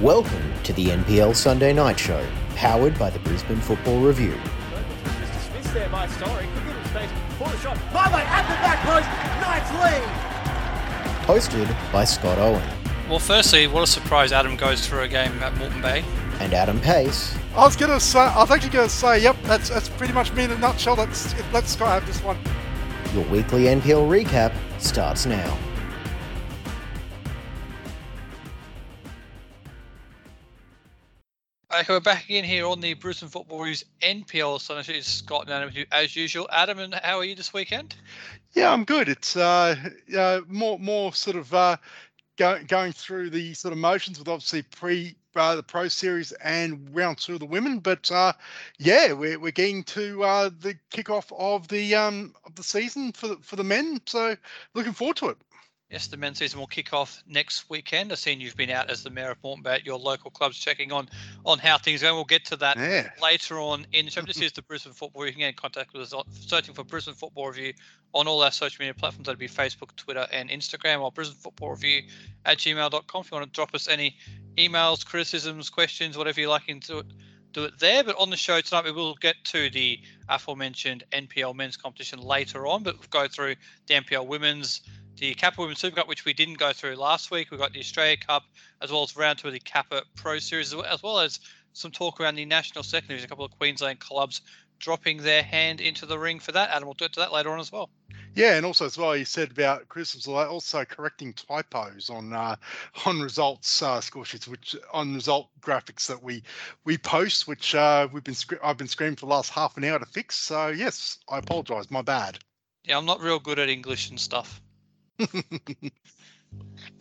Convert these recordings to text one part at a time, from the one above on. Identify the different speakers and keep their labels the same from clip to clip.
Speaker 1: Welcome to the NPL Sunday Night Show, powered by the Brisbane Football Review.
Speaker 2: Mr. Smith's there by Story. Could give him space for the shot. Lovely at the back post. Knights lead.
Speaker 1: Hosted by Scott Owen
Speaker 3: Well, firstly, what a surprise Adam goes through a game at Moreton Bay.
Speaker 1: and Adam Pace.
Speaker 4: I was gonna say, I was actually gonna say, yep, that's that's pretty much me in a nutshell. Let's let Scott have this one.
Speaker 1: Your weekly NPL recap starts now.
Speaker 3: We're back again here on the Brisbane Football Review's NPL Sunday. It's Scott and Adam with you as usual. Adam, and how are you this weekend?
Speaker 4: Yeah, I'm good. It's uh, uh more more sort of uh, go, going through the sort of motions with obviously pre uh, the pro series and round two of the women, but uh, yeah, we're we're getting to uh, the kickoff of the um of the season for the, for the men. So looking forward to it.
Speaker 3: Yes, the men's season will kick off next weekend. I've seen you've been out as the mayor of Moreton Bay at your local clubs checking on on how things are going. We'll get to that
Speaker 4: Yeah.
Speaker 3: later on in the show. This is the Brisbane Football. You can get in contact with us on searching for Brisbane Football Review on all our social media platforms. That'd be Facebook, Twitter, and Instagram, or Brisbane Football Review at gmail.com. If you want to drop us any emails, criticisms, questions, whatever you like, into it, do it there. But on the show tonight, we will get to the aforementioned NPL men's competition later on, but we'll go through the NPL women's, the Kappa Women's Super Cup, which we didn't go through last week. We've got the Australia Cup, as well as round two of the Kappa Pro Series, as well- as some talk around the national secondaries. A couple of Queensland clubs dropping their hand into the ring for that. Adam, we'll get to that later on as well.
Speaker 4: Yeah, and also as well, you said about criticisms, like also correcting typos on uh, on results uh, score sheets, which on result graphics that we we post, which uh, we've been I've been screaming for the last half an hour to fix. So yes, I apologise, my bad.
Speaker 3: Yeah, I'm not real good at English and stuff.
Speaker 4: let's,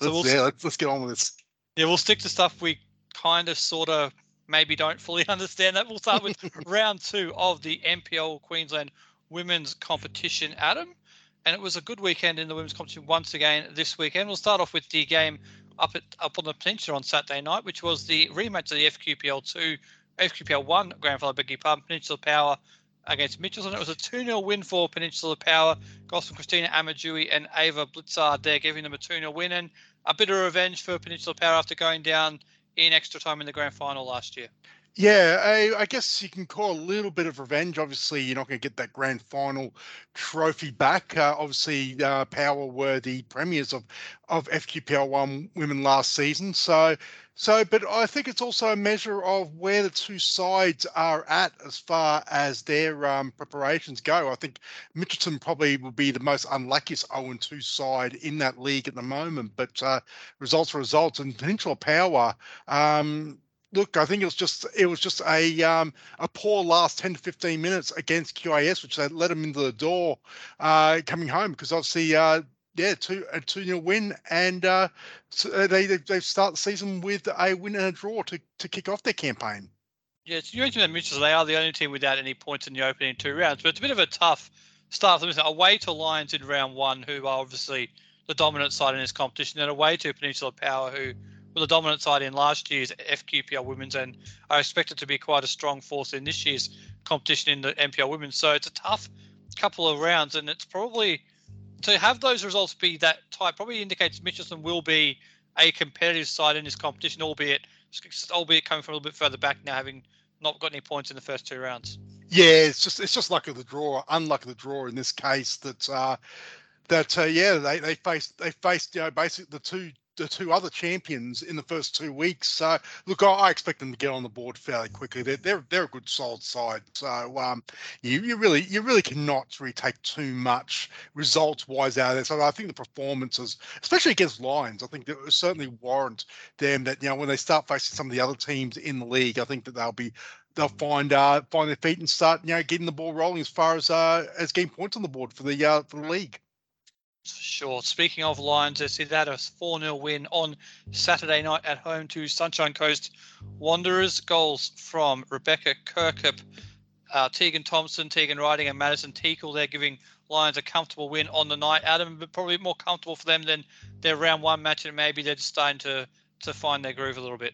Speaker 3: we'll
Speaker 4: yeah, let's let's get on with this.
Speaker 3: Yeah, we'll stick to stuff we kind of, sort of, maybe don't fully understand. That we'll start with round two of the NPL Queensland Women's Competition, Adam. And it was a good weekend in the women's competition once again this weekend. We'll start off with the game up at up on the peninsula on Saturday night, which was the rematch of the FQPL two, FQPL one grand final, your pardon, Peninsula Power against Mitchelton. It was a 2 0 win for Peninsula Power. From Christina Amadui and Ava Blitzard there, giving them a 2 0 win and a bit of revenge for Peninsula Power after going down in extra time in the grand final last year.
Speaker 4: Yeah, I, I guess you can call a little bit of revenge. Obviously, you're not going to get that grand final trophy back. Uh, obviously, uh, Power were the premiers of of FQPL one women last season. So, so, but I think it's also a measure of where the two sides are at as far as their um, preparations go. I think Mitchelton probably will be the most unluckiest 0 2 side in that league at the moment. But uh, results are results, and Peninsula Power. Um, look, I think it was just it was just a um, a poor last ten to fifteen minutes against QAS, which they let them into the door uh, coming home because obviously. Uh, yeah, two a two 0 win, and uh, so they they they start the season with a win and a draw to to kick off their campaign.
Speaker 3: Yeah, you mentioned that Mitchells, they are the only team without any points in the opening two rounds, but it's a bit of a tough start for them. Away to Lions in round one, who are obviously the dominant side in this competition, and away to Peninsula Power, who were the dominant side in last year's FQPL Women's and are expected to be quite a strong force in this year's competition in the NPL Women's. So it's a tough couple of rounds, and it's probably to have those results be that tight probably indicates Mitchelton will be a competitive side in this competition, albeit albeit coming from a little bit further back now, having not got any points in the first two rounds.
Speaker 4: Yeah, it's just it's just luck of the draw, unluck of the draw in this case. That uh, that uh, yeah, they they faced they faced you know basically the two the two other champions in the first two weeks. So look, I, I expect them to get on the board fairly quickly. They're they're, they're a good solid side. So um, you you really you really cannot really take too much results wise out of there. So I think the performances, especially against Lions, I think that certainly warrant them that you know when they start facing some of the other teams in the league, I think that they'll be they'll find uh find their feet and start you know getting the ball rolling as far as uh as getting points on the board for the uh for the league.
Speaker 3: Sure. Speaking of Lions, they see that a 4 0 win on Saturday night at home to Sunshine Coast Wanderers. Goals from Rebecca Kirkup, uh, Tegan Thompson, Tegan Riding, and Madison Teakle. They're giving Lions a comfortable win on the night. Adam, but probably more comfortable for them than their round one match, and maybe they're just starting to, to find their groove a little bit.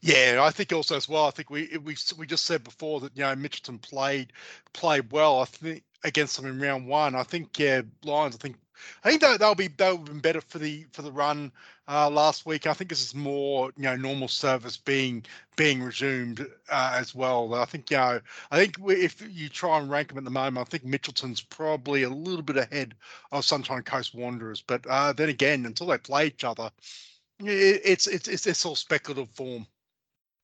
Speaker 4: Yeah, I think also as well. I think we we we just said before that you know Mitchelton played played well. I think against them in round one. I think yeah, Lions. I think I think that they'll be they'll be better for the for the run uh, last week. I think this is more you know normal service being being resumed uh, as well. I think you know I think if you try and rank them at the moment, I think Mitchelton's probably a little bit ahead of Sunshine Coast Wanderers. But uh, then again, until they play each other, it, it's it's it's it's all speculative form.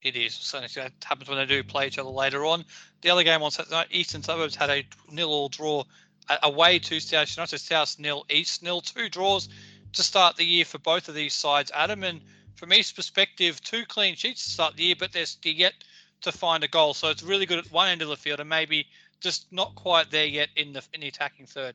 Speaker 3: It is. So it happens when they do play each other later on. The other game on Saturday night, Eastern Suburbs had a nil-all draw away to South United. South nil, East nil. Two draws to start the year for both of these sides, Adam. And from East's perspective, two clean sheets to start the year, but they're yet to find a goal. So it's really good at one end of the field and maybe just not quite there yet in the in the attacking third.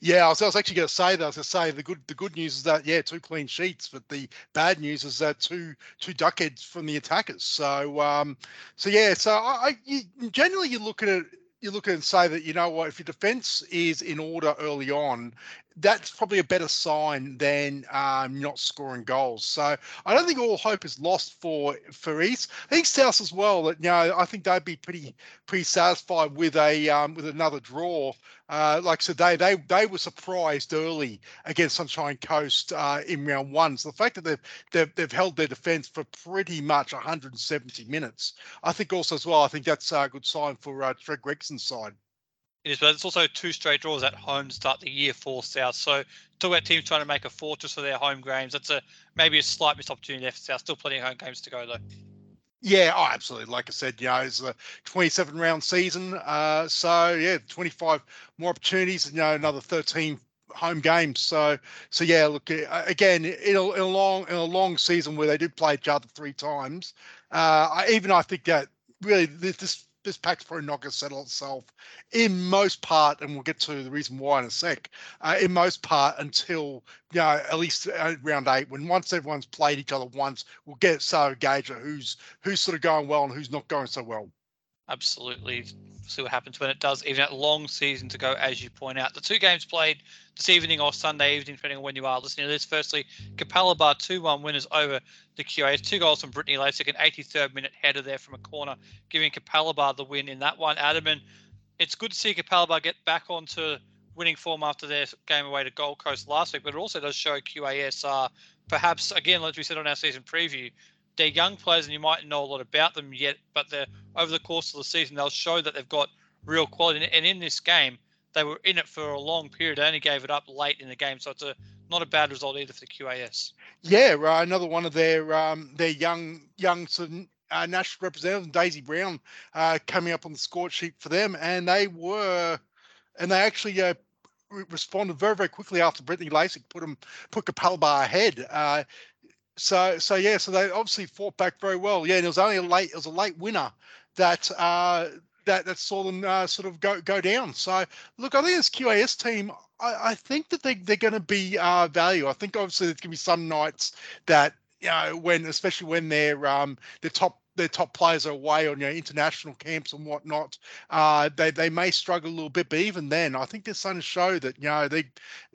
Speaker 4: Yeah, I was, I was actually going to say that. I was going to say the good the good news is that yeah, two clean sheets, but the bad news is that two two duckheads from the attackers. So um, so yeah, so I, I you, generally you look at it you look and say that you know what if your defense is in order early on that's probably a better sign than um, not scoring goals. So I don't think all hope is lost for for East. I think South as well. That you know I think they'd be pretty pretty satisfied with a um, with another draw. Uh, like so they they they were surprised early against Sunshine Coast uh, in round one. So the fact that they've they've, they've held their defence for pretty much 170 minutes, I think also as well. I think that's a good sign for uh, Gregson's side.
Speaker 3: It is, but it's also two straight draws at home to start the year for South. So talk about teams trying to make a fortress for their home games. That's a maybe a slight missed opportunity for South. Still plenty of home games to go though.
Speaker 4: Yeah, oh, absolutely. Like I said, you know, it's a 27 round season. Uh, so yeah, 25 more opportunities. And you know, another 13 home games. So so yeah, look again in a, in a long in a long season where they did play each other three times. Uh, I, even I think that really this, this this pack's probably not going to settle itself in most part, and we'll get to the reason why in a sec. Uh, in most part, until you know at least uh, round eight, when once everyone's played each other once, we'll get so gauge of who's who's sort of going well and who's not going so well.
Speaker 3: Absolutely. See what happens when it does. Even a long season to go, as you point out. The two games played this evening or Sunday evening, depending on when you are listening to this. Firstly, Capalaba 2 1 winners over the QAS. Two goals from Brittany Lasik, an 83rd minute header there from a corner, giving Capalaba the win in that one. Adam, and it's good to see Capalaba get back onto winning form after their game away to Gold Coast last week, but it also does show QAS are perhaps, again, as we said on our season preview, they're young players and you might know a lot about them yet, but they're over the course of the season they'll show that they've got real quality. And in this game, they were in it for a long period. They only gave it up late in the game, so it's a not a bad result either for the QAS.
Speaker 4: Yeah, right. Another one of their um, their young young uh, national representatives, Daisy Brown, uh, coming up on the score sheet for them, and they were, and they actually. Uh, responded very very quickly after Brittany Lasik put them put Capalaba ahead. Uh, so so yeah, so they obviously fought back very well. Yeah, and it was only a late it was a late winner that uh, that that saw them uh, sort of go go down. So look, I think this QAS team, I, I think that they they're going to be uh, value. I think obviously there's going to be some nights that you know when especially when their um their top their top players are away on know, international camps and whatnot, uh, they they may struggle a little bit. But even then, I think they're starting to show that you know they,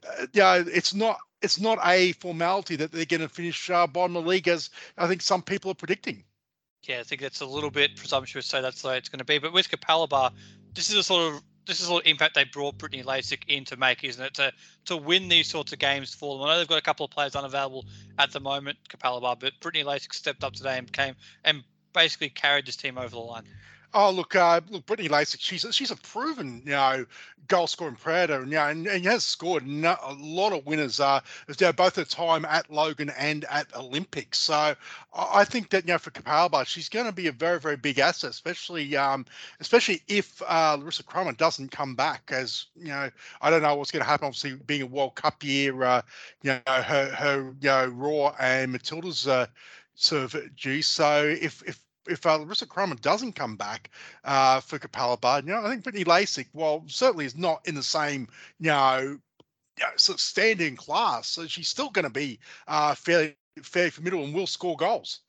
Speaker 4: uh, you know, it's not it's not a formality that they're going to finish uh, bottom of the league as I think some people are predicting.
Speaker 3: Yeah, I think that's a little bit presumptuous say that's the way it's going to be. But with Capalaba, this is a sort of this is what impact they brought Brittany Lasik in to make, isn't it? To to win these sorts of games for them. I know they've got a couple of players unavailable at the moment, Capalaba, but Brittany Lasik stepped up today and came and basically carried this team over the line.
Speaker 4: Oh look, uh, look, Brittany Lasik. She's she's a proven you know goal scoring predator, and, know, and, and has scored no, a lot of winners. Uh, both at time at Logan and at Olympics. So I think that you know for Capalaba, she's going to be a very very big asset, especially um, especially if uh, Larissa Crummer doesn't come back. As you know, I don't know what's going to happen. Obviously, being a World Cup year, uh, you know her her you know Roar and Matilda's uh, sort of due. So if if if uh, Larissa Crummer doesn't come back uh, for Capalaba, you know, I think Brittany Lasik, well, certainly is not in the same, you know, you know sort of standing class. So she's still going to be uh, fairly fairly formidable and will score goals.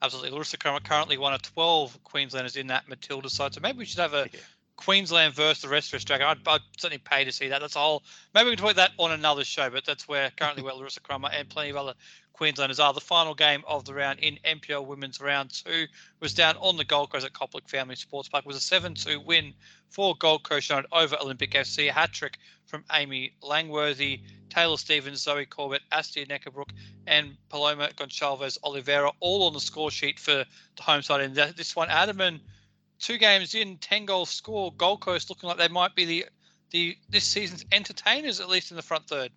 Speaker 3: Absolutely. Larissa Crummer currently one of 12 Queenslanders in that Matilda side. So maybe we should have a yeah. Queensland versus the rest of Australia. I'd, I'd, certainly pay to see that. That's a whole. Maybe we can talk that on another show, but that's where currently where Larissa Crummer and plenty of other Queenslanders are. The final game of the round in NPL Women's Round 2 was down on the Gold Coast at Coplick Family Sports Park. It was a 7 2 win for Gold Coast United over Olympic FC. A hat trick from Amy Langworthy Taylor Stevens, Zoe Corbett, Astia Neckerbrook, and Paloma Goncalves Oliveira all on the score sheet for the home side. And this one, Adam and two games in, 10 goals score. Gold Coast looking like they might be the the this season's entertainers, at least in the front third.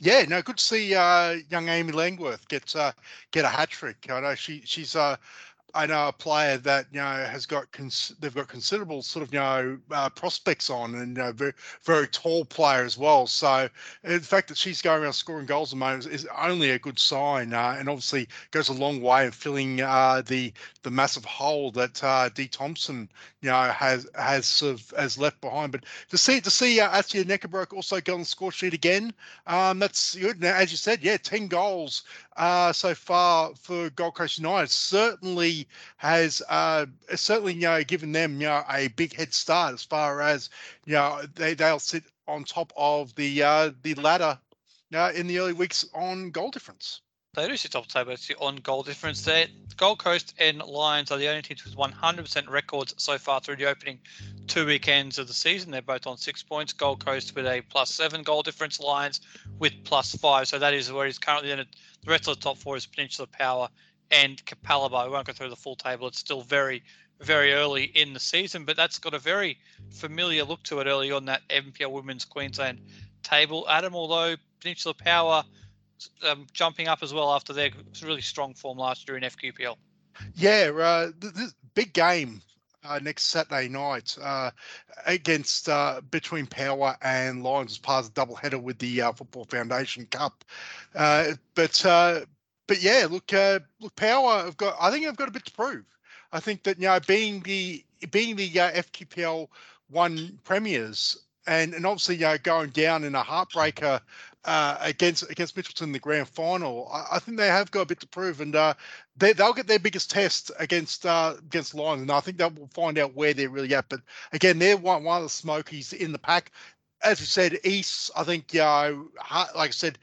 Speaker 4: Yeah, no, good to see uh, young Amy Langworth get uh, get a hat trick. I know she she's uh, I know a player that you know has got cons- they've got considerable sort of you know uh, prospects on and you know, very very tall player as well. So the fact that she's going around scoring goals at the moment is, is only a good sign, uh, and obviously goes a long way in filling uh, the the massive hole that uh, D Thompson you know has has sort of has left behind. But to see to see uh, Astia Neckerbrook also go on the score sheet again, um, that's good. Now, as you said, yeah, ten goals uh, so far for Gold Coast United certainly has uh, certainly you know given them you know a big head start as far as you know they they'll sit on top of the uh, the ladder uh, in the early weeks on goal difference.
Speaker 3: They do sit top table It's the on goal difference there. Gold Coast and Lions are the only teams with 100% records so far through the opening two weekends of the season. They're both on six points. Gold Coast with a plus seven goal difference. Lions with plus five. So that is where he's currently in. It. The rest of the top four is Peninsula Power and Capalaba. We won't go through the full table. It's still very, very early in the season, but that's got a very familiar look to it early on that NPL Women's Queensland table. Adam, although Peninsula Power um, jumping up as well after their really strong form last year in FQPL.
Speaker 4: Yeah, uh, big game uh, next Saturday night uh, against uh, between Power and Lions as part of the doubleheader with the uh, Football Foundation Cup. Uh, but uh, but yeah, look, look, Power have got. I think I've got a bit to prove. I think that you know being the being the FQPL one premiers and and obviously you know, going down in a heartbreaker uh, against against Mitchelton in the grand final, I, I, think they have got a bit to prove, and uh, they they'll get their biggest test against uh, against Lions, and I think that will find out where they're really at. But again, they're one one of the smokies in the pack. As you said, East, I think, you know, like I said,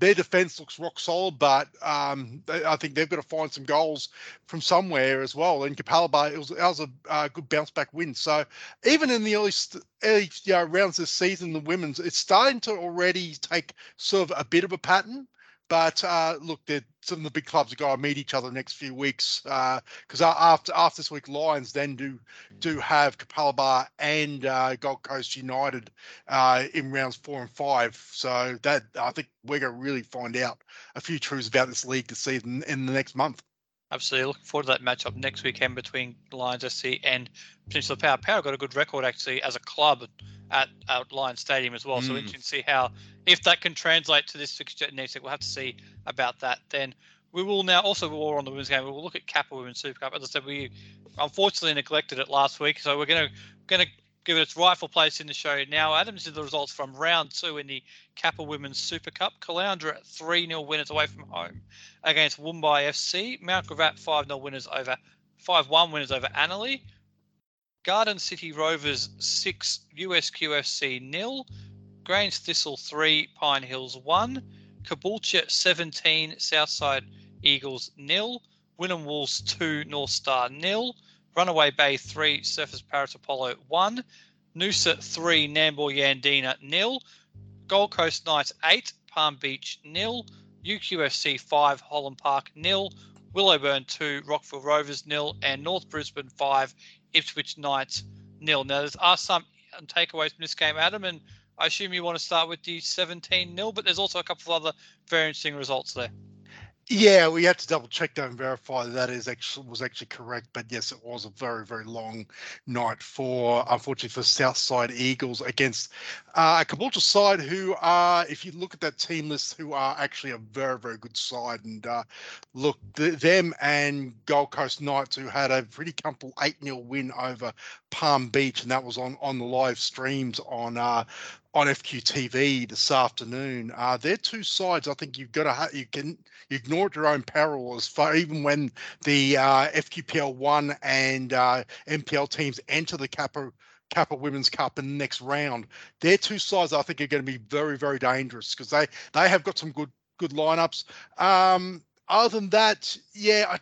Speaker 4: their defense looks rock solid, but um, I think they've got to find some goals from somewhere as well. And Capalaba, it was, that was a uh, good bounce back win. So even in the early, early you know, rounds this season, the women's, it's starting to already take sort of a bit of a pattern. But uh, look, some of the big clubs are going to meet each other the next few weeks because uh, after after this week, Lions then do do have Capalaba and uh, Gold Coast United uh, in rounds four and five. So that I think we're going to really find out a few truths about this league this season in the next month.
Speaker 3: Absolutely. Looking forward to that matchup next weekend between Lions SC and Peninsula Power. Power got a good record actually as a club at, at Lions Stadium as well. Mm. So interesting to see how if that can translate to this fixture next week. We'll have to see about that. Then we will now also we're on the women's game. We will look at Kappa Women's Super Cup. As I said, we unfortunately neglected it last week, so we're going to going to give it its rightful place in the show now. Adams is the results from round two in the Kappa Women's Super Cup. Caloundra 3 0 winners away from home against Woombye FC. Mount Gravatt 5 0 winners over 5 1 winners over Annerley. Garden City Rovers 6, USQFC nil. Grange Thistle 3, Pine Hills 1. Caboolture 17, Southside Eagles nil. Wynnum Wolves 2, North Star nil. Runaway Bay 3, Surfers Paris Apollo 1. Noosa 3, Nambour Yandina nil. Gold Coast Knights 8, Palm Beach nil. UQFC 5, Holland Park nil. Willowburn 2, Rockville Rovers nil. And North Brisbane 5, Ipswich Knights nil. Now, there are some takeaways from this game, Adam, and I assume you want to start with the 17 nil, but there's also a couple of other very interesting results there.
Speaker 4: Yeah, we had to double check that and verify that, that is actually was actually correct. But yes, it was a very very long night for unfortunately for Southside Eagles against uh, a Caboolture side who are, if you look at that team list, who are actually a very very good side. And uh, look, the, them and Gold Coast Knights who had a pretty comfortable eight 0 win over Palm Beach, and that was on on the live streams on uh, on FQTV this afternoon. Uh, they're two sides. I think you've got to you can ignore at your own peril as far even when the uh, FQPL one and uh, NPL teams enter the Kappa Kappa Women's Cup in the next round. Their two sides I think are going to be very very dangerous because they they have got some good good lineups. Um, other than that, yeah, I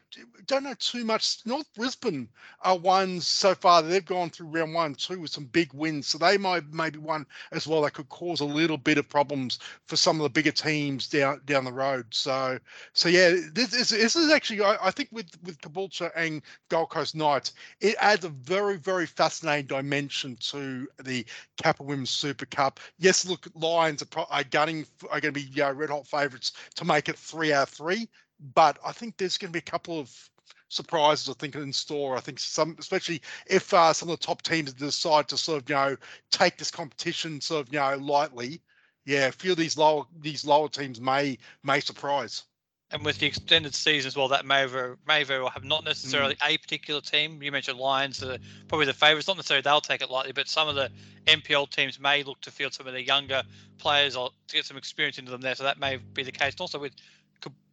Speaker 4: don't know too much. North Brisbane are ones so far they've gone through round one, two with some big wins, so they might maybe one as well that could cause a little bit of problems for some of the bigger teams down down the road. So, so yeah, this, this, this is actually I, I think with with Caboolture and Gold Coast Knights, it adds a very very fascinating dimension to the Kappa Women's Super Cup. Yes, look, Lions are, pro- are gunning are going to be uh, red hot favourites to make it three out of three but I think there's going to be a couple of surprises. I think in store. I think some, especially if uh, some of the top teams decide to sort of you know take this competition sort of you know lightly. Yeah, a few of these lower these lower teams may may surprise.
Speaker 3: And with the extended season as well, that may very, may very well have not necessarily
Speaker 4: Mm.
Speaker 3: a particular team. You mentioned Lions, are probably the favourites. Not necessarily they'll take it lightly, but some of the NPL teams may look to field some of the younger players or to get some experience into them there. So that may be the case. And also with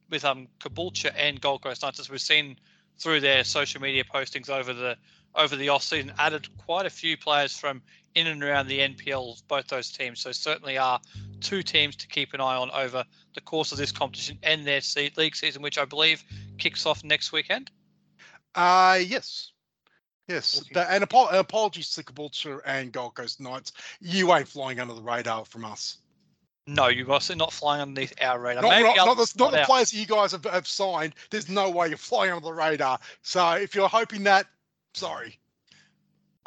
Speaker 3: with um Caboolture and Gold Coast Knights, as we've seen through their social media postings over the over the off season, added quite a few players from in and around the NPL, both those teams. So certainly are two teams to keep an eye on over the course of this competition and their league season, which I believe kicks off next weekend.
Speaker 4: Uh yes. Yes,
Speaker 3: Okay.
Speaker 4: And apo- apologies to Caboolture and Gold Coast Knights. You ain't flying under the radar from us.
Speaker 3: No, you are not flying underneath our radar.
Speaker 4: Not, not, not, the, not the players that you guys have, have signed. There's no way you're flying under the radar. So if you're hoping that, sorry.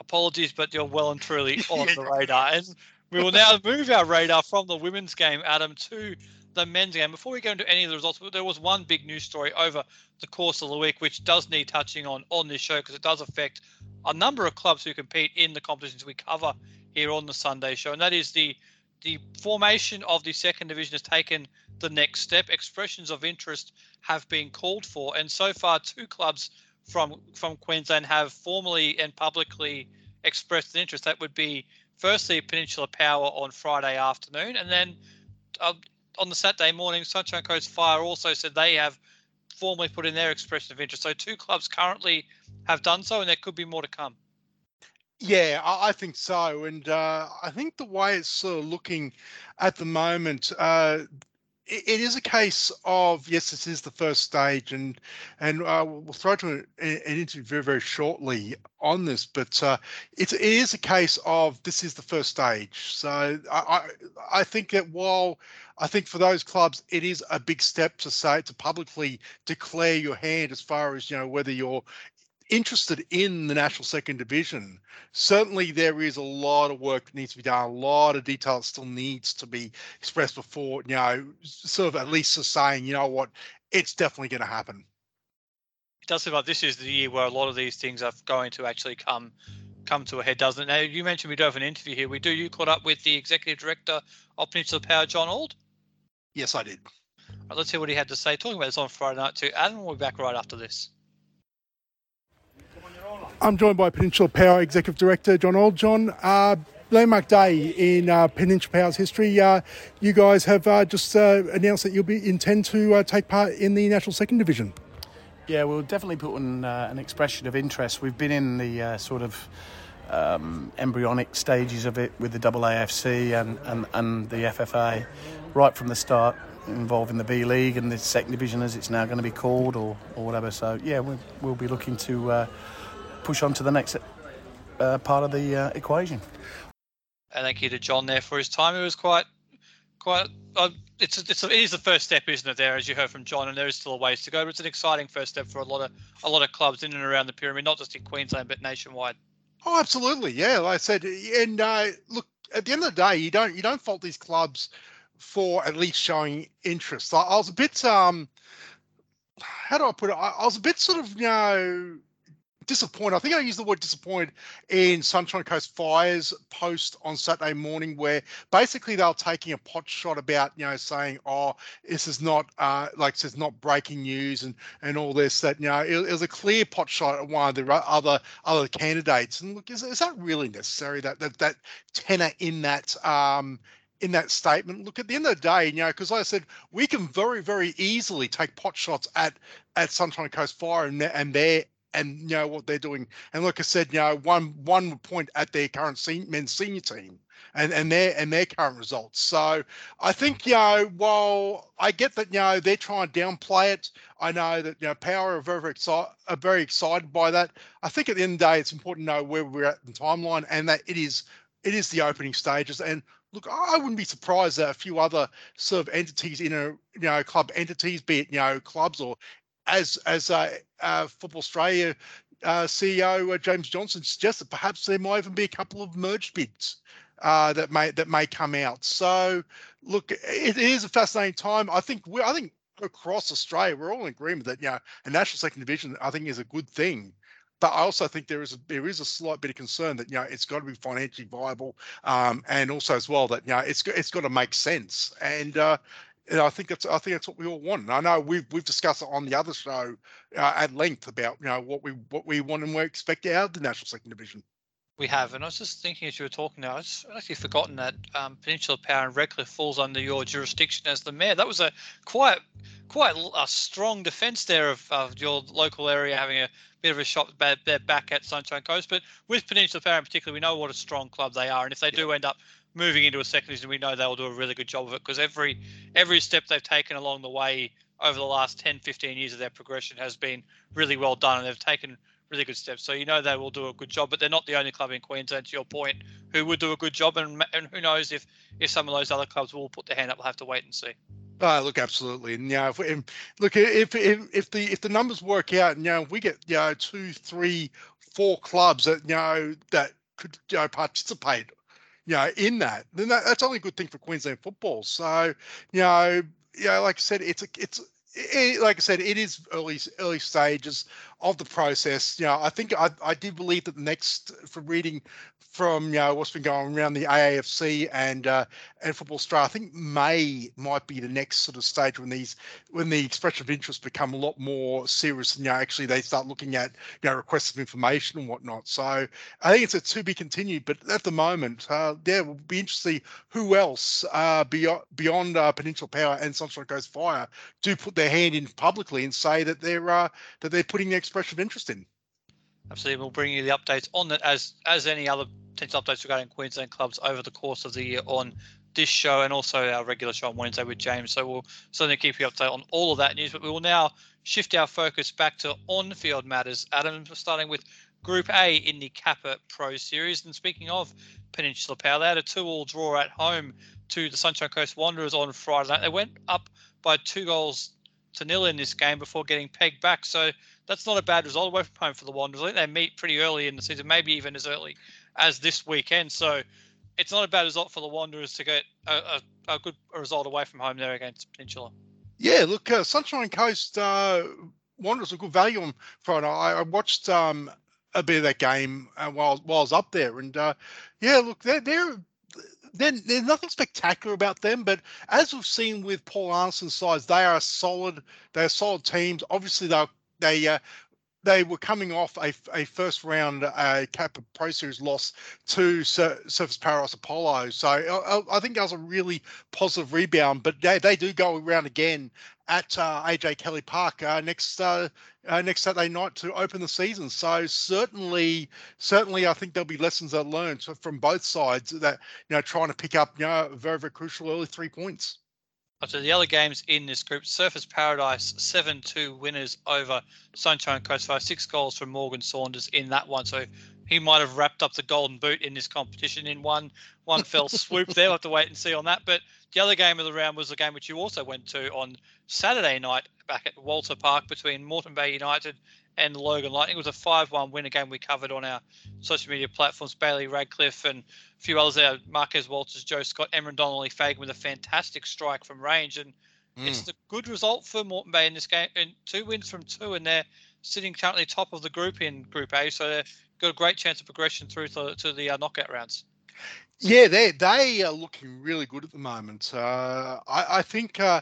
Speaker 3: Apologies, but you're well and truly on the radar. And we will now move our radar from the women's game, Adam, to the men's game. Before we go into any of the results, there was one big news story over the course of the week, which does need touching on on this show because it does affect a number of clubs who compete in the competitions we cover here on the Sunday show, and that is the the formation of the second division has taken the next step. Expressions of interest have been called for, and so far, two clubs from from Queensland have formally and publicly expressed an interest. That would be firstly Peninsula Power on Friday afternoon, and then uh, on the Saturday morning, Sunshine Coast Fire also said they have formally put in their expression of interest. So two clubs currently have done so, and there could be more to come.
Speaker 4: Yeah, I, I think so. And uh, I think the way it's sort of looking at the moment, uh, it, is a case of yes, this is the first stage, and and uh, we'll throw to an, an interview very very shortly on this. But uh, it's it is a case of this is the first stage. So I I, I think that while I think for those clubs, it is a big step to say to publicly declare your hand as far as you know whether you're interested in the national second division certainly there is a lot of work that needs to be done a lot of detail still needs to be expressed before you know sort of at least just saying you know what it's definitely going to happen
Speaker 3: It does seem like this is the year where a lot of these things are going to actually come come to a head, doesn't it? Now you mentioned we do have an interview here. We do. You caught up with the executive director of Peninsula Power, John Old.
Speaker 4: yes i did
Speaker 3: Right, let's hear what he had to say. Talking about this on Friday night too. Adam, we'll be back right after this.
Speaker 5: I'm joined by Peninsula Power Executive Director John Old. John, uh, landmark day in uh, Peninsula Power's history. Uh, you guys have uh, just uh, announced that you'll be intend to uh, take part in the National Second Division.
Speaker 6: Yeah, we'll definitely put on an expression of interest. We've been in the sort of um, embryonic stages of it with the AAFC and, and, and the FFA right from the start, involving the B League and the second division as it's now going to be called or, or whatever. So, yeah, we'll, we'll be looking to uh, push on to the next uh, part of the uh, equation.
Speaker 3: And thank you to John there for his time. It was quite, quite. Uh, it's it's it is the first step, isn't it? There, as you heard from John, and there is still a ways to go. But it's an exciting first step for a lot of a lot of clubs in and around the pyramid, not just in Queensland but nationwide.
Speaker 4: oh absolutely yeah like i said and uh, look at the end of the day you don't you don't fault these clubs for at least showing interest i, I was a bit um how do i put it I, I was a bit sort of you know disappointed. I think I used the word disappointed in Sunshine Coast Fire's post on Saturday morning, where basically they were taking a pot shot about, you know, saying, "Oh, this is not uh, like this is not breaking news and and all this." That you know, it, it was a clear pot shot at one of the other other candidates. And look, is, is that really necessary? That that that tenor in that um in that statement. Look, at the end of the day, you know, because like I said, we can very, very easily take pot shots at at Sunshine Coast Fire and, and their and you know what they're doing. And like I said, you know, one one would point at their current men's senior team and and their and their current results. So I mm. think you know, while I get that you know they're trying to downplay it, I know that you know Power are very very excited are very excited by that. I think at the end of the day, it's important to know where we're at in the timeline and that it is it is the opening stages and. Look, I wouldn't be surprised that a few other sort of entities in a you know club entities, be it you know clubs or as as Football Australia uh, CEO uh, James Johnson suggested, perhaps there might even be a couple of merged bids uh, that may that may come out. So, look, it is a fascinating time. I think we I think across Australia we're all in agreement that you know a national second division I think is a good thing. But I also think there is a there is a slight bit of concern that you know it's got to be financially viable, um, and also as well that you know it's it's got to make sense. And uh, and I think that's I think that's what we all want. And I know we've we've discussed it on the other show uh, at length about you know what we what we want and we expect out of the national second division.
Speaker 3: We have, and I was just thinking as you were talking now, I was actually forgotten that um, Peninsula Power and Redcliffe falls under your jurisdiction as the mayor. That was a quite quite a strong defence there of, of your local area having a bit of a shot back at Sunshine Coast. But with Peninsula Power in particular, we know what a strong club they are, and if they do end up moving into a second division, we know they'll do a really good job of it because every every step they've taken along the way over the last 10, 15 years of their progression has been really well done, and they've taken really good steps. So you know they will do a good job, but they're not the only club in Queensland. To your point, who would do a good job, and and who knows if if some of those other clubs will put their hand up. We'll have to wait and see.
Speaker 4: Uh, look, absolutely, and you know, if, look if, if if the if the numbers work out, and you know, we get you know two, three, four clubs that you know that could you know participate, you know, in that, then that, that's only a good thing for Queensland football. So, you know, you know, like I said, it's a it's it, like I said, it is early early stages of the process. You know, I think I, I do believe that the next, from reading from you know what's been going around the AAFC and uh, and Football Star, I think May might be the next sort of stage when these when the expression of interest become a lot more serious and you know actually they start looking at you know requests of information and whatnot. So I think it's a to be continued, but at the moment, uh, yeah, will be interesting who else uh, beyond beyond uh, Peninsula Power and Sunshine Coast Fire do put their hand in publicly and say that they're uh, that they're putting their expression of interest in.
Speaker 3: Absolutely, we'll bring you the updates on that as as any other potential updates regarding Queensland clubs over the course of the year on this show and also our regular show on Wednesday with James. So we'll certainly keep you updated on all of that news. But we will now shift our focus back to on-field matters. Adam, We're starting with Group A in the Kappa Pro Series. And speaking of Peninsula Power, they had a two-all draw at home to the Sunshine Coast Wanderers on Friday night. They went up by two goals to nil in this game before getting pegged back. So that's not a bad result away from home for the Wanderers. I think they meet pretty early in the season, maybe even as early as this weekend. So it's not a bad result for the Wanderers to get a, a, a good result away from home there against Peninsula.
Speaker 4: Yeah, look, uh, Sunshine Coast uh, Wanderers a good value on Friday. I, I watched um, a bit of that game uh, while while I was up there, and uh, yeah, look, they're they're there's nothing spectacular about them, but as we've seen with Paul Arneson's sides, they are solid. They're solid teams. Obviously, they they uh, they were coming off a, a first round uh, Kappa Pro Series loss to Sur- Surfers Paradise Apollo. So I, I, think that was a really positive rebound. But they, they do go around again at uh, AJ Kelly Park uh, next uh, uh, next Saturday night to open the season. So certainly, certainly, I think there'll be lessons that learned from both sides that you know trying to pick up you know very very crucial early three points.
Speaker 3: So the other games in this group, Surfers Paradise 7-2 winners over Sunshine Coast Fire, six goals from Morgan Saunders in that one. So he might have wrapped up the golden boot in this competition in one one fell swoop there. We'll have to wait and see on that. But the other game of the round was the game which you also went to on Saturday night back at Walter Park between Moreton Bay United and Logan Lightning. It was a 5 1 win, again, we covered on our social media platforms. Bailey Radcliffe and a few others there Marquez Walters, Joe Scott, Emran Donnelly Fagan with a fantastic strike from range. And mm. it's a good result for Moreton Bay in this game. And two wins from two, and they're sitting currently top of the group in Group A. So they've got a great chance of progression through to, to the uh, knockout rounds.
Speaker 4: Yeah, they they are looking really good at the moment. Uh, I, I think uh,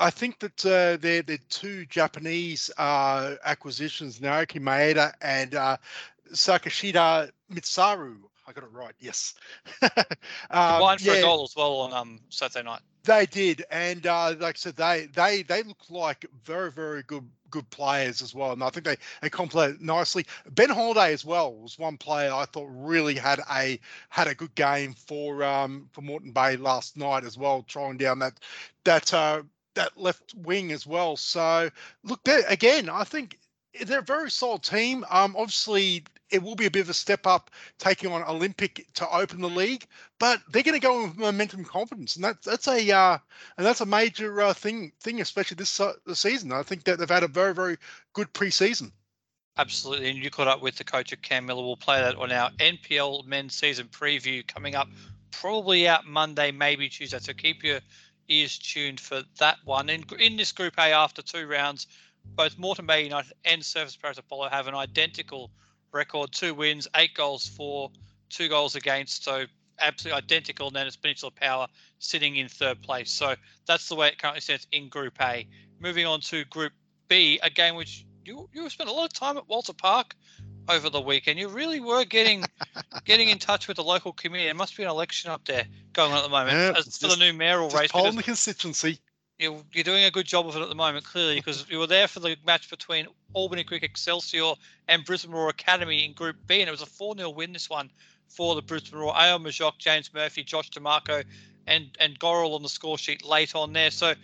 Speaker 4: I think that uh, they're two Japanese uh, acquisitions, Naoki Maeda and uh, Sakashita Mitsaru. I got it right. Yes.
Speaker 3: um, One for yeah, a goal as well on um, Saturday night.
Speaker 4: They did, and uh, like I said, they they they look like very very good good players as well, and I think they they complement nicely. Ben Holiday as well was one player I thought really had a had a good game for um for Moreton Bay last night as well, trying down that that uh, that left wing as well. So look, there again, I think they're a very solid team. Um, obviously, it will be a bit of a step up taking on Olympic to open the league, but they're going to go with momentum, confidence, and that's that's a uh, and that's a major uh, thing thing, especially this uh, the season. I think that they've had a very very good preseason.
Speaker 3: Absolutely, and you caught up with the coach of Cam Miller. We'll play that on our NPL men's season preview coming up, probably out Monday, maybe Tuesday. So keep your ears tuned for that one. In in this Group A, after two rounds, both Moreton Bay United and Surfers Paris Apollo have an identical record: two wins, eight goals for, two goals against. So absolutely identical. And then it's Peninsula Power sitting in third place. So that's the way it currently stands in Group A. Moving on to Group B, a game which you you spent a lot of time at Walter Park over the weekend. You really were getting getting in touch with the local community. There must be an election up there going on at the moment
Speaker 4: Yeah,
Speaker 3: As for the new mayoral race.
Speaker 4: polling the constituency.
Speaker 3: You're, you're doing a good job of it at the moment, clearly, because you were there for the match between Albany Creek Excelsior and Brisbane Roar Academy in Group B, and it was a 4 0 win this one for the Brisbane Roar. Ao Majok, James Murphy, Josh DeMarco, and, and Gorrell on the score sheet late on there. So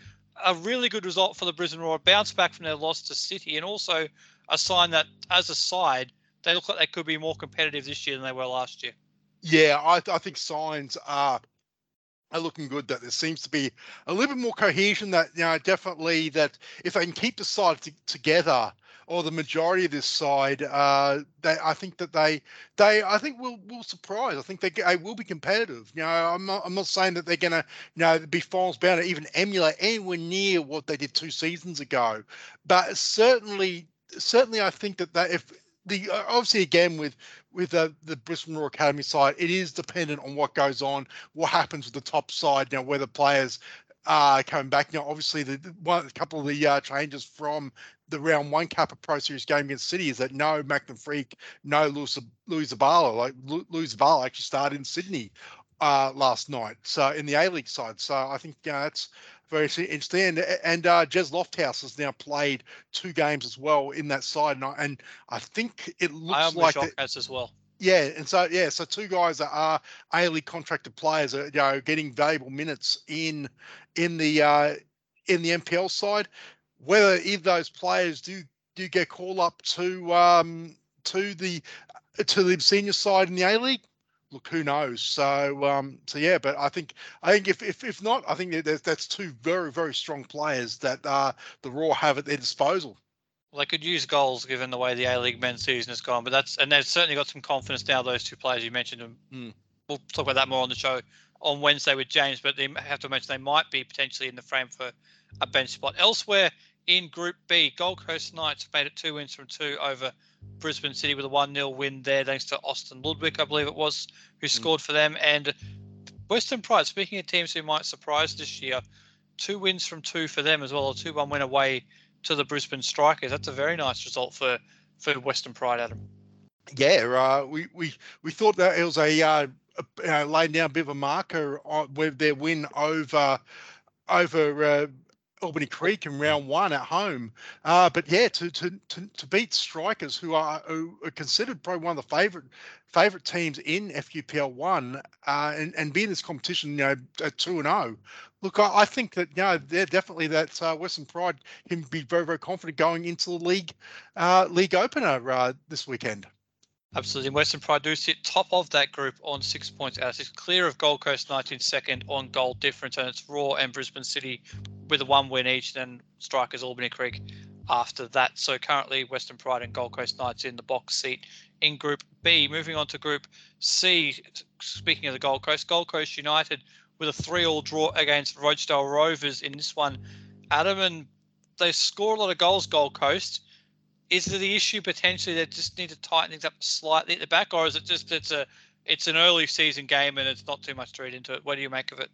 Speaker 3: a really good result for the Brisbane Roar, bounce back from their loss to City, and also a sign that as a side, they look like they could be more competitive this year than they were last year.
Speaker 4: Yeah, I, I think signs are are looking good. That there seems to be a little bit more cohesion. That you know, definitely that if they can keep the side t- together, or the majority of this side, uh, they I think that they they I think will will surprise. I think they, they will be competitive. You know, I'm not I'm not saying that they're gonna you know be finals bound to even emulate anywhere near what they did two seasons ago, but certainly certainly I think that that if the uh, obviously again with with uh, the Brisbane Roar Academy side, it is dependent on what goes on, what happens with the top side. now, whether players are coming back. Know, obviously the one a couple of the uh, changes from the round one Kappa Pro Series game against City is that no Macklin Freke, no Louis Louis Zabala, like Louis Zabala actually started in Sydney uh, last night. So in the A League side, so I think you know, that's very interesting. And, and uh, Jez Lofthouse has now played two games as well in that side, and I, and I think it looks like that-
Speaker 3: as well.
Speaker 4: yeah, and so yeah, so two guys that are A League contracted players are you know getting valuable minutes in in the uh, in the NPL side. Whether either of those players do do get call up to um, to the to the senior side in the A League, look who knows. So um, so yeah, but I think I think if if, if not, I think that that's, two very very strong players that uh, the Roar have at their disposal.
Speaker 3: Well, they could use goals given the way the A League men's season has gone, but that's and they've certainly got some confidence now. Those two players you mentioned, and
Speaker 4: Mm.
Speaker 3: we'll talk about that more on the show on Wednesday with James. But they have to mention they might be potentially in the frame for a bench spot. Elsewhere in Group B, Gold Coast Knights made it two wins from two over Brisbane City with a one 0 win there, thanks to Austin Ludwig, I believe it was, who scored for them. And Western Pride, speaking of teams who might surprise this year, two wins from two for them as well, a two one win away to the Brisbane Strikers. That's a very nice result for for Western Pride, Adam.
Speaker 4: Yeah, uh, we we we thought that it was a, uh, a uh, laying down a bit of a marker on, with their win over over uh, Albany Creek in round one at home. Uh, but yeah, to, to to to beat Strikers, who are, who are considered probably one of the favorite favorite teams in FQPL one, uh, and and be in this competition, you know, at two and zero. Look, I, I think that you know they're definitely that uh, Western Pride can be very very confident going into the league uh, league opener uh, this weekend.
Speaker 3: Absolutely. Western Pride do sit top of that group on six points out of six, clear of Gold Coast Knights in second on goal difference. And it's Roar and Brisbane City with a one win each, then Strikers Albany Creek after that. So currently Western Pride and Gold Coast Knights in the box seat in Group B. Moving on to Group C, speaking of the Gold Coast, Gold Coast United with a three-all draw against Rochedale Rovers in this one. Adam and they score a lot of goals, Gold Coast. Is it the issue potentially they just need to tighten things up slightly at the back, or is it just it's a it's an early season game and it's not too much to read into it? What do you make of it?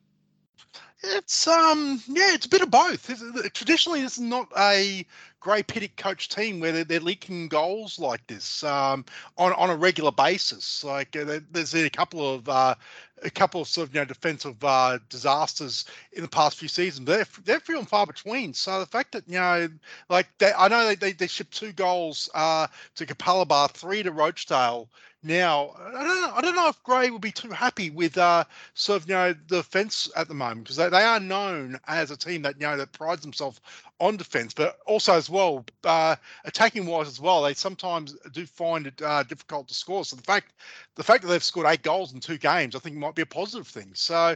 Speaker 4: It's um yeah, it's a bit of both. Traditionally, this is not a Gray Pittock coach team where they're, they're leaking goals like this um, on on a regular basis. Like uh, there's been a couple of uh, a couple of sort of you know defensive uh, disasters in the past few seasons. They're they're few and far between. So the fact that you know, like they, I know they, they, they shipped two goals uh, to Capalaba, three to Rochedale. Now I don't know, I don't know if Gray would be too happy with uh, sort of you know the defence at the moment because they, they are known as a team that you know that prides themselves on defence, but also as well uh, attacking wise as well. They sometimes do find it uh, difficult to score. So the fact the fact that they've scored eight goals in two games, I think might be a positive thing. So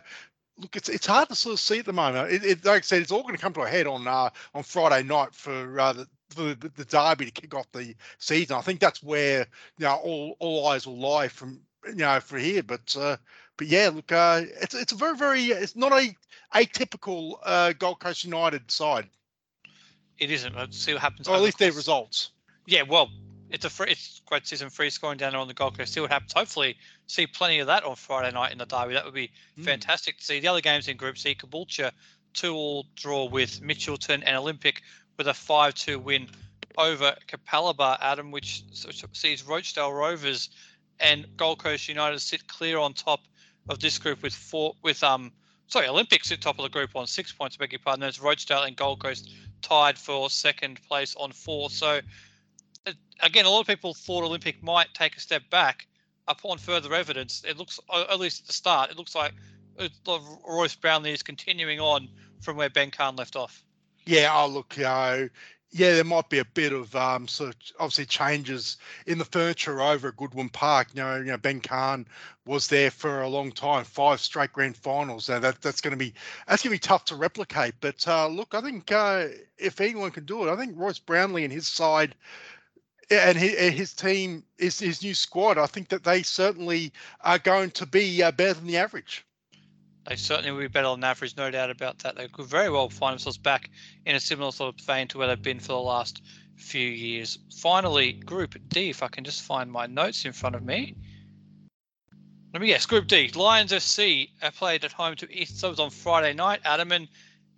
Speaker 4: look, it's it's hard to sort of see at the moment. It, it, like I said, it's all going to come to a head on uh, on Friday night for uh, the, the, the derby to kick off the season. I think that's where you know all all eyes will lie from you know for here. But uh, but yeah, look, uh, it's it's a very very it's not a atypical uh, Gold Coast United side
Speaker 3: it isn't. Let's see what happens.
Speaker 4: Or at least their results.
Speaker 3: Yeah, well, it's a free, it's great season free scoring down there on the Gold Coast. See what happens. Hopefully, see plenty of that on Friday night in the derby. That would be mm. fantastic to see. The other games in Group C, Caboolture two all draw with Mitchelton and Olympic with a five two win over Capalaba, Adam, which sees Rochedale Rovers and Gold Coast United sit clear on top of this group with four with um sorry Olympics at top of the group on six points. I beg your pardon. There's Rochedale and Gold Coast tied for second place on four. So, uh, again, a lot of people thought Olympic might take a step back. Upon further evidence, it looks, at least at the start, it looks like Royce Brownlee is continuing on from where Ben Kahn left off.
Speaker 4: Yeah, oh look, you know, yeah, there might be a bit of um, sort of obviously changes in the furniture over at Goodwin Park. You know, you know Ben Kahn was there for a long time, five straight grand finals. Now that that's going to be that's going to be tough to replicate. But uh, look, I think uh, if anyone can do it, I think Royce Brownlee and his side and his, team, his, his new squad, I think that they certainly are going to be uh, better than the average
Speaker 3: they certainly will be better than average, no doubt about that. They could very well find themselves back in a similar sort of vein to where they've been for the last few years. Finally, Group D, if I can just find my notes in front of me. Let me guess, Group D, Lions FC uh, played at home to East Suburbs on Friday night, Adam, and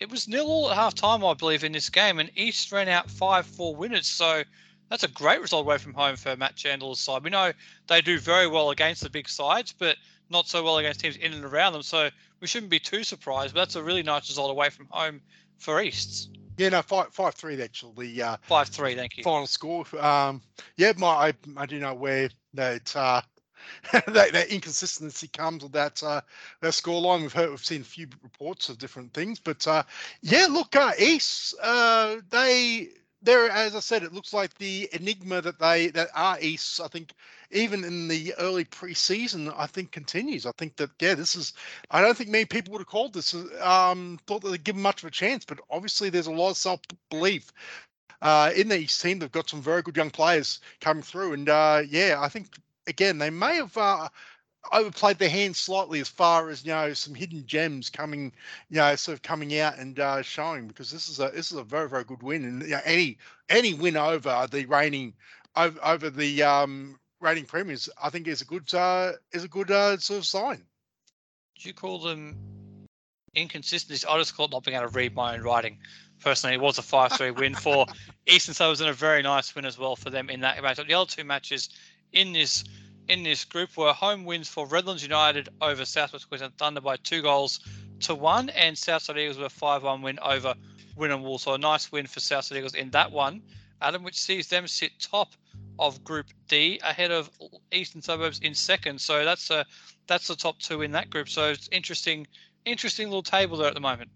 Speaker 3: it was nil all at half time, I believe, in this game, and East ran out 5 4 winners. So that's a great result away from home for Matt Chandler's side. We know they do very well against the big sides, but not so well against teams in and around them. So we shouldn't be too surprised. But that's a really nice result away from home for Easts.
Speaker 4: Yeah, no, five five three actually. Uh,
Speaker 3: five three, thank you.
Speaker 4: Final score. Um, yeah, my I, I do know where that uh, that, that inconsistency comes with that uh, that scoreline. We've heard, we've seen a few reports of different things, but uh, yeah, look, uh, East, uh, they there, as I said, it looks like the enigma that they that are East. I think even in the early preseason, I think continues. I think that yeah, this is. I don't think many people would have called this. Um, thought that they'd give much of a chance, but obviously there's a lot of self belief. Uh, in the team, they've got some very good young players coming through, and uh, yeah, I think again they may have uh, overplayed their hand slightly as far as you know some hidden gems coming, you know, sort of coming out and uh, showing because this is a this is a very very good win and you know, any any win over the reigning over, over the um, reigning premiers I think is a good uh, is a good uh, sort of sign.
Speaker 3: Do you call them inconsistencies? I just call it not being able to read my own writing. Personally, it was a 5 3 win for Eastern Suburbs and a very nice win as well for them in that match. The other two matches in this in this group were home wins for Redlands United over Southwest Queensland Thunder by two goals to one, and Southside Eagles with a 5 1 win over Wynnum Wolves. So a nice win for Southside Eagles in that one, Adam, which sees them sit top of Group D ahead of Eastern Suburbs in second. So that's a that's the top two in that group. So it's interesting, interesting little table there at the moment.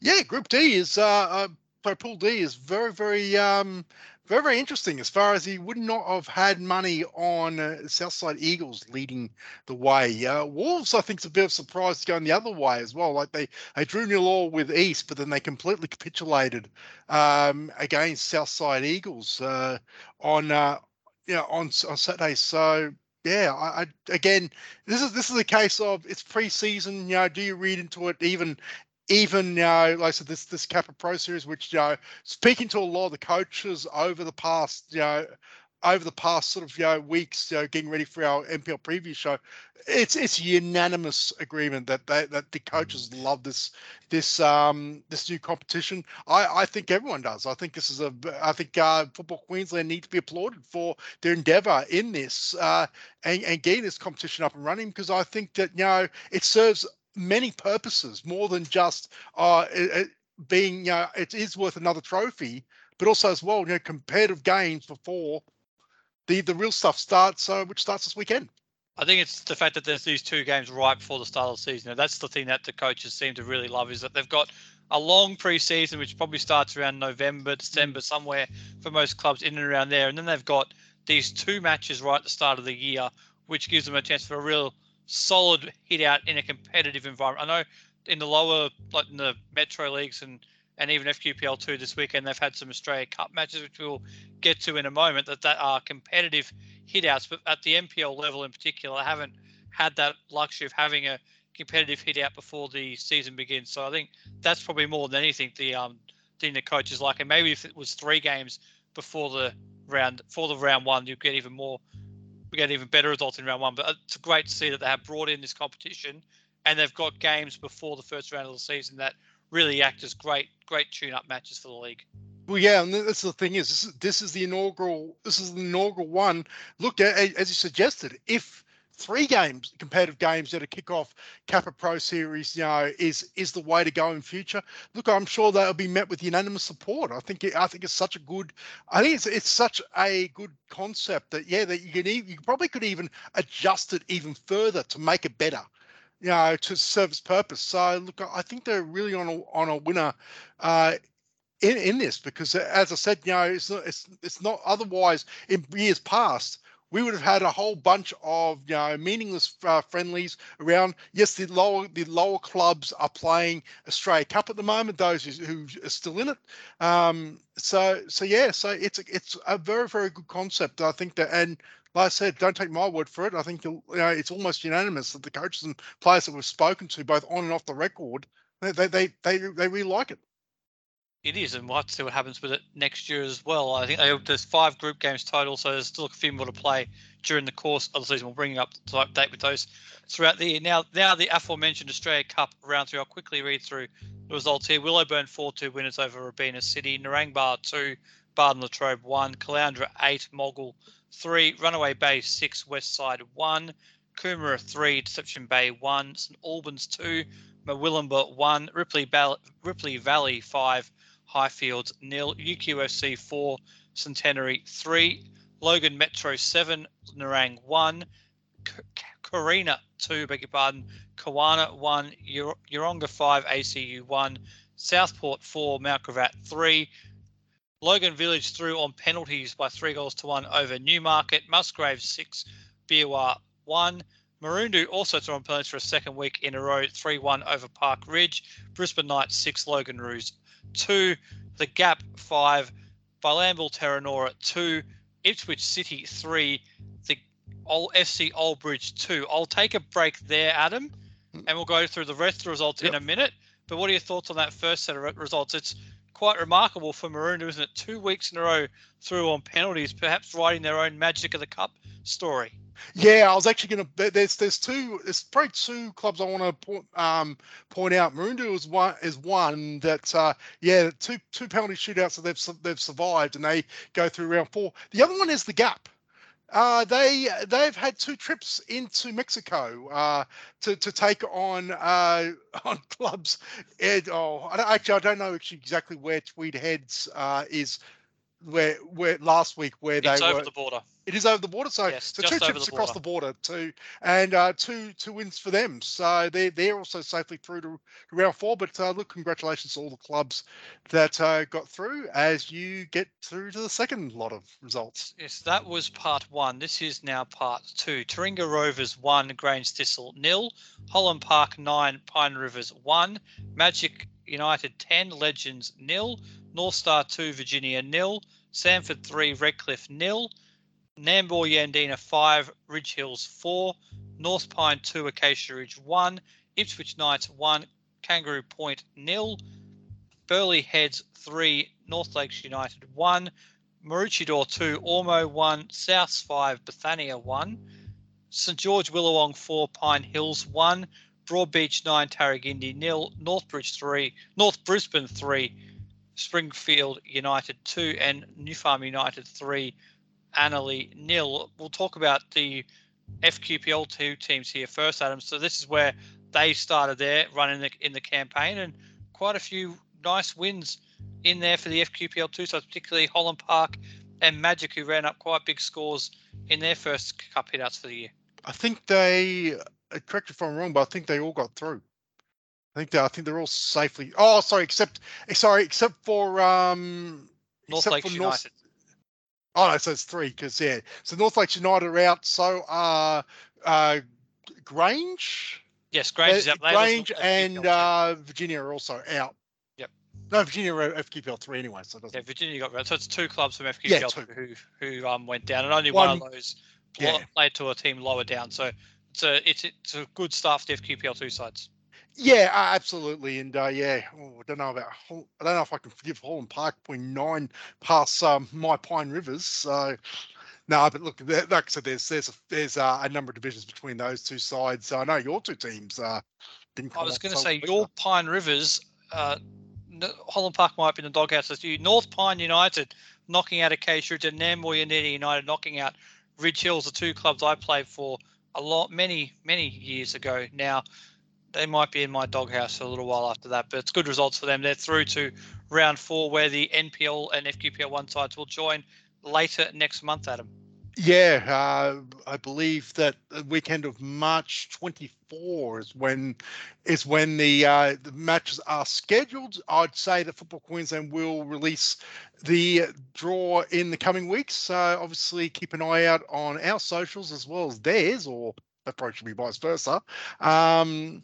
Speaker 4: Yeah, Group D is uh, uh Pool D is very very um very, very interesting as far as he would not have had money on uh, Southside Eagles leading the way. Uh, Wolves, I think, is a bit of a surprise going the other way as well. Like they, they drew nil all with East, but then they completely capitulated um, against Southside Eagles uh, on, uh, you know, on, on Saturday. So, yeah, I, I, again, this is this is a case of it's preseason. You know, do you read into it even even you know, like I said, this this Kappa Pro Series, which you know, speaking to a lot of the coaches over the past, you know, over the past sort of you know weeks, you know, getting ready for our NPL preview show, it's it's unanimous agreement that they, that the coaches love this this um this new competition. I I think everyone does. I think this is a I think uh, Football Queensland need to be applauded for their endeavour in this uh, and and getting this competition up and running because I think that you know it serves many purposes more than just uh it, it being you know it is worth another trophy but also as well, you know, competitive games before the the real stuff starts, uh, which starts this weekend.
Speaker 3: I think it's the fact that there's these two games right before the start of the season. And that's the thing that the coaches seem to really love is that they've got a long preseason, which probably starts around November, December, mm. somewhere for most clubs in and around there, and then they've got these two matches right at the start of the year, which gives them a chance for a real solid hit out in a competitive environment. I know in the lower, like in the Metro leagues and and even FQPL2 this weekend, they've had some Australia Cup matches, which we'll get to in a moment, that, that are competitive hitouts. But at the NPL level in particular, I haven't had that luxury of having a competitive hit out before the season begins. So I think that's probably more than anything the um thing the coaches like. And maybe if it was three games before the round for the round one, you'd get even more we get even better results in round one. But it's great to see that they have brought in this competition and they've got games before the first round of the season that really act as great great tune-up matches for the league.
Speaker 4: Well, yeah, and that's the thing is this is this is the inaugural this is the inaugural one. Look, as you suggested, if three games, competitive games that are kick off Kappa Pro Series, you know, is is the way to go in future. Look, I'm sure that'll be met with unanimous support. I think it, I think it's such a good, I think it's it's such a good concept that yeah, that you can even, you probably could even adjust it even further to make it better you know, to serve its purpose. So look, I think they're really on a on a winner uh, in in this because, as I said, you know, it's not it's it's not otherwise in years past. We would have had a whole bunch of you know meaningless uh, friendlies around. Yes, the lower the lower clubs are playing Australia Cup at the moment. Those who are still in it. Um, so so yeah, so it's it's a very very good concept. I think that and like I said, don't take my word for it. I think you know, it's almost unanimous that the coaches and players that we've spoken to, both on and off the record, they they they they, they really like it.
Speaker 3: It is, and we'll have to see what happens with it next year as well. I think uh, there's five group games total, so there's still a few more to play during the course of the season. We'll bring up to update with those throughout the year. Now, now the aforementioned Australia Cup round three. I'll quickly read through the results here. Willowburn 4-2 winners over Robina City. Narangba 2, Bardon Latrobe 1, Caloundra 8, Mogul three, Runaway Bay six, West Side one, Coomera three, Deception Bay one, St Albans two, Murwillumbah one, Ripley, Ball- Ripley Valley five, Highfields nil, UQFC four, Centenary three, Logan Metro seven, Nerang one, Karina two, beg your pardon, Kawana one, Yeronga five, ACU one, Southport four, Mount Gravatt three, Logan Village threw on penalties by three goals to one over Newmarket. Musgrave six, Beerwah one. Maroondah also through on penalties for a second week in a row, 3 1 over Park Ridge. Brisbane Knights 6, Logan Roos 2. The Gap 5, Bilambil Terranora 2. Ipswich City 3. The Old FC Old Bridge 2. I'll take a break there, Adam, hmm. and we'll go through the rest of the results yep. in a minute. But what are your thoughts on that first set of results? It's quite remarkable for Maroondah, isn't it? Two weeks in a row through on penalties, perhaps writing their own magic of the cup story.
Speaker 4: Yeah, I was actually going to. There's there's two. There's probably two clubs I want to point um, point out. Maroondah is one is one that uh, yeah two two penalty shootouts that they've they've survived and they go through round four. The other one is the Gap. Uh, they they've had two trips into Mexico uh, to to take on uh, on clubs. Ed, oh, I actually I don't know exactly where Tweed Heads uh, is where where last week where
Speaker 3: it's
Speaker 4: they were over
Speaker 3: the border.
Speaker 4: It is over the border, so
Speaker 3: yes,
Speaker 4: so two trips the across the border, two and uh, two two wins for them. So they're they're also safely through to, to round four. But uh, look, congratulations to all the clubs that uh, got through as you get through to the second lot of results.
Speaker 3: Yes, that was part one. This is now part two. Taringa Rovers one, Grange Thistle nil, Holland Park nine, Pine Rivers one, Magic United ten, Legends nil, North Star 2, Virginia nil. Samford 3, Redcliffe nil. Nambour Yandina 5, Ridge Hills 4. North Pine 2, Acacia Ridge 1. Ipswich Knights 1, Kangaroo Point nil. Burleigh Heads 3, North Lakes United 1. Maroochydore 2, Ormeau 1, Souths 5, Bethania 1, St George Willawong 4, Pine Hills 1, Broadbeach 9, Tarragindi nil, Northbridge 3, North Brisbane 3, Springfield United 2, and New Farm United 3, Annerley nil. We'll talk about the FQPL two teams here first, Adam. So this is where they started their run in the in the campaign, and quite a few nice wins in there for the FQPL two sides, particularly Holland Park and Magic, who ran up quite big scores in their first cup hitouts for the year.
Speaker 4: I think they uh, correct if I'm wrong, but I think they all got through. I think they, I think they're all safely. Oh, sorry, except sorry, except for um,
Speaker 3: North
Speaker 4: except
Speaker 3: Lakes
Speaker 4: for North-
Speaker 3: United.
Speaker 4: Oh no, so it's three because yeah. So North Lakes United are out. So uh, uh, Grange,
Speaker 3: Yes, Grange is was
Speaker 4: Grange and uh, Virginia are also out.
Speaker 3: Yep.
Speaker 4: No, Virginia are FQPL three anyway. So.
Speaker 3: Yeah, Virginia got rid. So it's two clubs from
Speaker 4: Yeah,
Speaker 3: FQPL
Speaker 4: two.
Speaker 3: who who um went down, and only one,
Speaker 4: One-
Speaker 3: of those
Speaker 4: yeah.
Speaker 3: played to a team lower down. So it's a it's it's a good start for the FQPL two sides.
Speaker 4: Yeah, uh, absolutely, and uh, yeah, oh, I don't know about. I don't know if I can forgive Holland Park putting nine past um, my Pine Rivers. So, no, but look, like I said, there's there's a, there's uh, a number of divisions between those two sides. So I know your two teams uh, didn't.
Speaker 3: I was going to say
Speaker 4: well
Speaker 3: your Pine Rivers, uh, Holland Park might be in the doghouse as you. North Pine United knocking out Acacia Ridge and Nambour Unity United knocking out Ridge Hills, the two clubs I played for a lot, many, many years ago. Now they might be in my doghouse for a little while after that, but it's good results for them. They're through to round four, where the NPL and FQPL one sides will join later next month. Adam.
Speaker 4: Yeah, uh, I believe that the weekend of March 24 is when is when the uh, the matches are scheduled. I'd say that Football Queensland will release the draw in the coming weeks. So obviously keep an eye out on our socials as well as theirs, or that me vice versa. Um,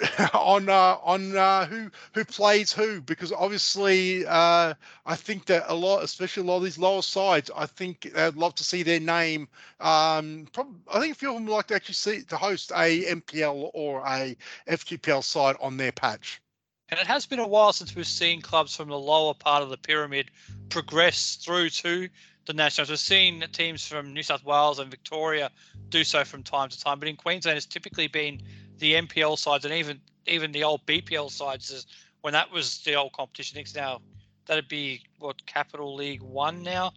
Speaker 4: on uh, on uh, who who plays who because obviously uh, I think that a lot, especially a lot of these lower sides, I think I'd love to see their name. Um, prob- I think a few of them would like to actually see to host a MPL or a FQPL side on their patch.
Speaker 3: And it has been a while since we've seen clubs from the lower part of the pyramid progress through to the nationals. We've seen teams from New South Wales and Victoria do so from time to time, but in Queensland, it's typically been the NPL sides and even even the old BPL sides when that was the old competition. It's now that'd be what Capital League One now,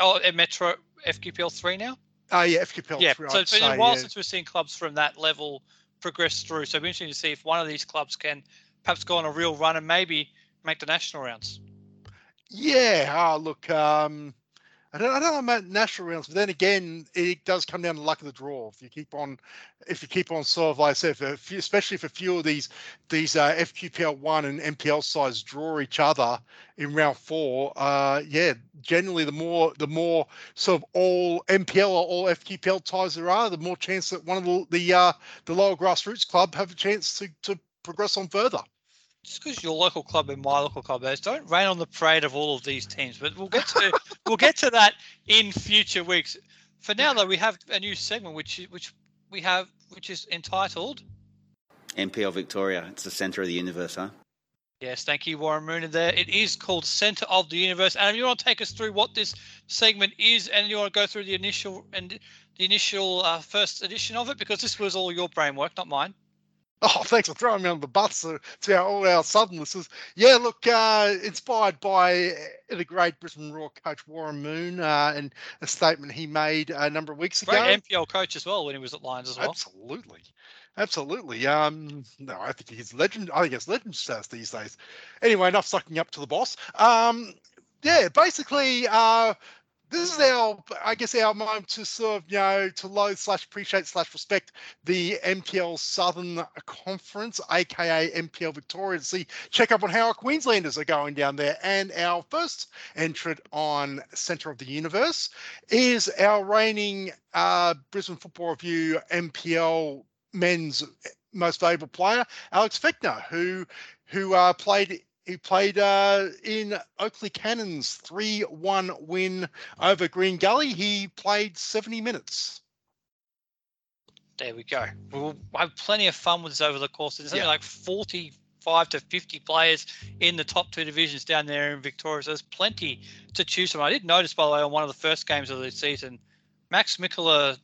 Speaker 3: oh, Metro FQPL three now.
Speaker 4: Oh yeah, FQPL.
Speaker 3: Yeah,
Speaker 4: three,
Speaker 3: so it's been
Speaker 4: say,
Speaker 3: a while
Speaker 4: yeah.
Speaker 3: since we've seen clubs from that level progress through. So it'll be interesting to see if one of these clubs can perhaps go on a real run and maybe make the national rounds.
Speaker 4: Yeah. Ah, look. Um, I don't. I don't know about national rounds, but then again, it does come down to luck of the draw. If you keep on, if you keep on sort of like I said, if especially if a few of these these uh, FQPL one and MPL sides draw each other in round four, uh, yeah, generally the more the more sort of all MPL or all FQPL ties there are, the more chance that one of the the uh, the lower grassroots club have a chance to to progress on further.
Speaker 3: Just because your local club and my local club, those don't rain on the parade of all of these teams. But we'll get to we'll get to that in future weeks. For now, though, we have a new segment which which we have which is entitled
Speaker 7: NPL Victoria. It's the centre of the universe, huh?
Speaker 3: Yes, thank you, Warren Moore. There, it is called Center of the Universe. And you want to take us through what this segment is, and you want to go through the initial and the initial uh, first edition of it, because this was all your brain work, not mine.
Speaker 4: Oh, thanks for throwing me on the bus to, to our, all our southern listeners. Yeah, look, uh, inspired by uh, the great Brisbane Roar coach Warren Moore uh, and a statement he made a number of weeks ago.
Speaker 3: Great NPL coach as well when he was at Lions as well.
Speaker 4: Absolutely. Absolutely. Um, no, I think he's legend. I think it's legend status these days. Anyway, enough sucking up to the boss. Um, yeah, basically, uh, this is our, I guess, our moment to sort of, you know, to loathe slash appreciate slash respect the MPL Southern Conference, aka NPL Victoria, to see check up on how our Queenslanders are going down there. And our first entrant on Centre of the Universe is our reigning uh, Brisbane Football Review MPL men's most valuable player, Alex Fechner, who who uh, played he played uh, in Oakleigh Cannons 3-1 win over Green Gully. He played 70 minutes.
Speaker 3: There we go. We'll have plenty of fun with this over the course. There's something
Speaker 4: Yeah.
Speaker 3: like 45 to 50 players in the top two divisions down there in Victoria. So there's plenty to choose from. I did notice, by the way, on one of the first games of the season, Max Mikula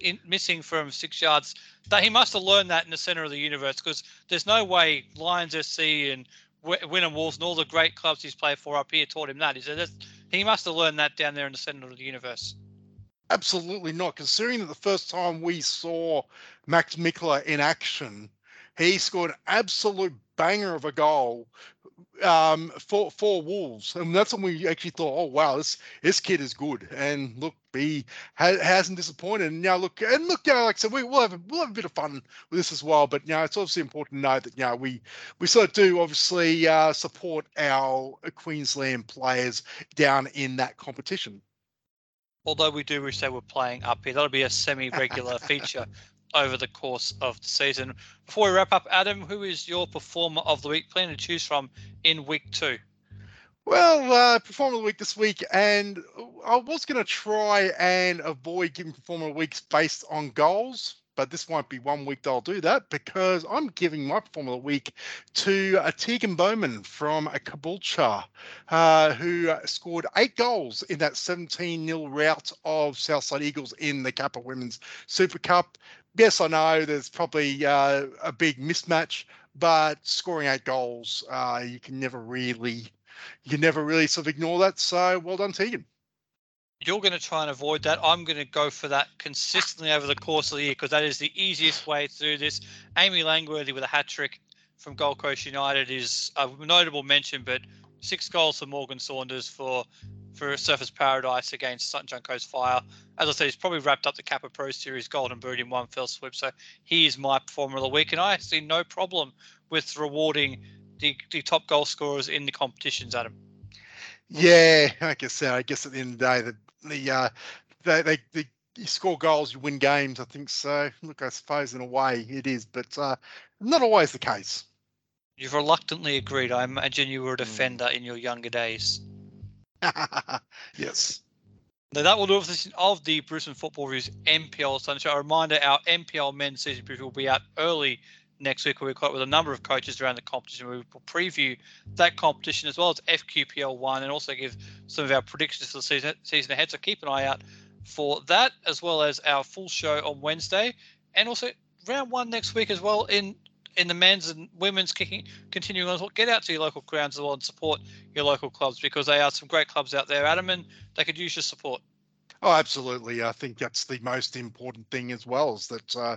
Speaker 3: in, missing from six yards. That he must have learned that in the center of the universe because there's no way Lions SC and Wynnum Wolves and all the great clubs he's played for up here taught him that. He said he must have learned that down there in the center of the universe.
Speaker 4: Absolutely not. Considering that the first time we saw Max Mikula in action, he scored an absolute banger of a goal um, for for Wolves, and that's when we actually thought, oh wow, this this kid is good. And look, he ha- hasn't disappointed. And now look, and look, you know, like I said, we, will have a, we'll have a bit of fun with this as well. But you know, it's obviously important to note that you know we we sort of do obviously uh, support our Queensland players down in that competition
Speaker 3: although we do wish they were playing up here. That'll be a semi-regular feature over the course of the season. Before we wrap up, Adam, who is your performer of the week? Plan to choose from in week two.
Speaker 4: Well, uh, performer of the week this week, and I was going to try and avoid giving performer of the weeks based on goals but this won't be one week that I'll do that because I'm giving my performer of the week to a Tegan Bowman from a Caboolture, uh, who scored eight goals in that 17 0 rout of Southside Eagles in the Kappa Women's Super Cup. Yes, I know there's probably uh, a big mismatch, but scoring eight goals, uh, you can never really, you can never really sort of ignore that. So well done, Tegan
Speaker 3: you're going to try and avoid that. I'm going to go for that consistently over the course of the year because that is the easiest way to do this. Amy Langworthy with a hat trick from Gold Coast United is a notable mention, but six goals for Morgan Saunders for for Surfers Paradise against Sunshine Coast Fire. As I said, he's probably wrapped up the Kappa Pro Series Golden Boot in one fell swoop. So he is my performer of the week, and I see no problem with rewarding the, the top goal scorers in the competitions, Adam.
Speaker 4: Yeah, like I said, I guess at the end of the day, the the uh, they, they, they you score goals, you win games. I think so. Look, I suppose in a way it is, but uh, not always the case.
Speaker 3: You've reluctantly agreed. I imagine you were a hmm. defender mm. in your younger days.
Speaker 4: yes.
Speaker 3: Now that will do it of the Brisbane Football Reviews NPL Sunday Show. A reminder: our NPL men's season preview will be out early next week. We'll be with a number of coaches around the competition. We will preview that competition as well as FQPL one, and also give some of our predictions for the season season ahead. So keep an eye out for that, as well as our full show on Wednesday, and also round one next week as well in in the men's and women's kicking continuing on. Get out to your local grounds as well and support your local clubs because they are some great clubs out there, Adam, and they could use your support.
Speaker 4: Oh, absolutely. I think that's the most important thing as well. Is that, uh,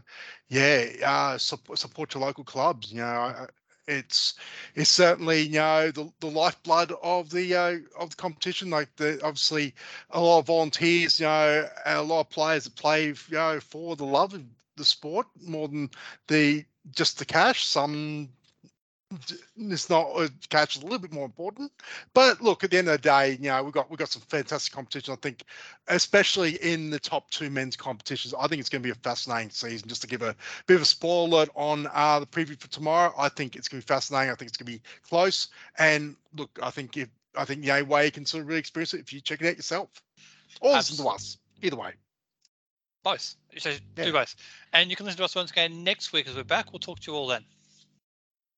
Speaker 4: yeah, uh, support, support your local clubs. You know, it's it's certainly you know the, the lifeblood of the uh, of the competition. Like the obviously a lot of volunteers, you know, a lot of players that play, you know, for the love of the sport more than the just the cash. Some it's not uh, catch is a little bit more important. But look, at the end of the day, you know, we've got we've got some fantastic competition. I think, especially in the top two men's competitions, I think it's going to be a fascinating season. Just to give a bit of a spoiler alert on uh, the preview for tomorrow, I think it's going to be fascinating. I think it's going to be close. And look, I think if I think the only way you can sort of really experience it if you check it out yourself, or listen to us. Either way.
Speaker 3: Both. So yeah. do both. And you can listen to us once again next week as we're back. We'll talk to you all then.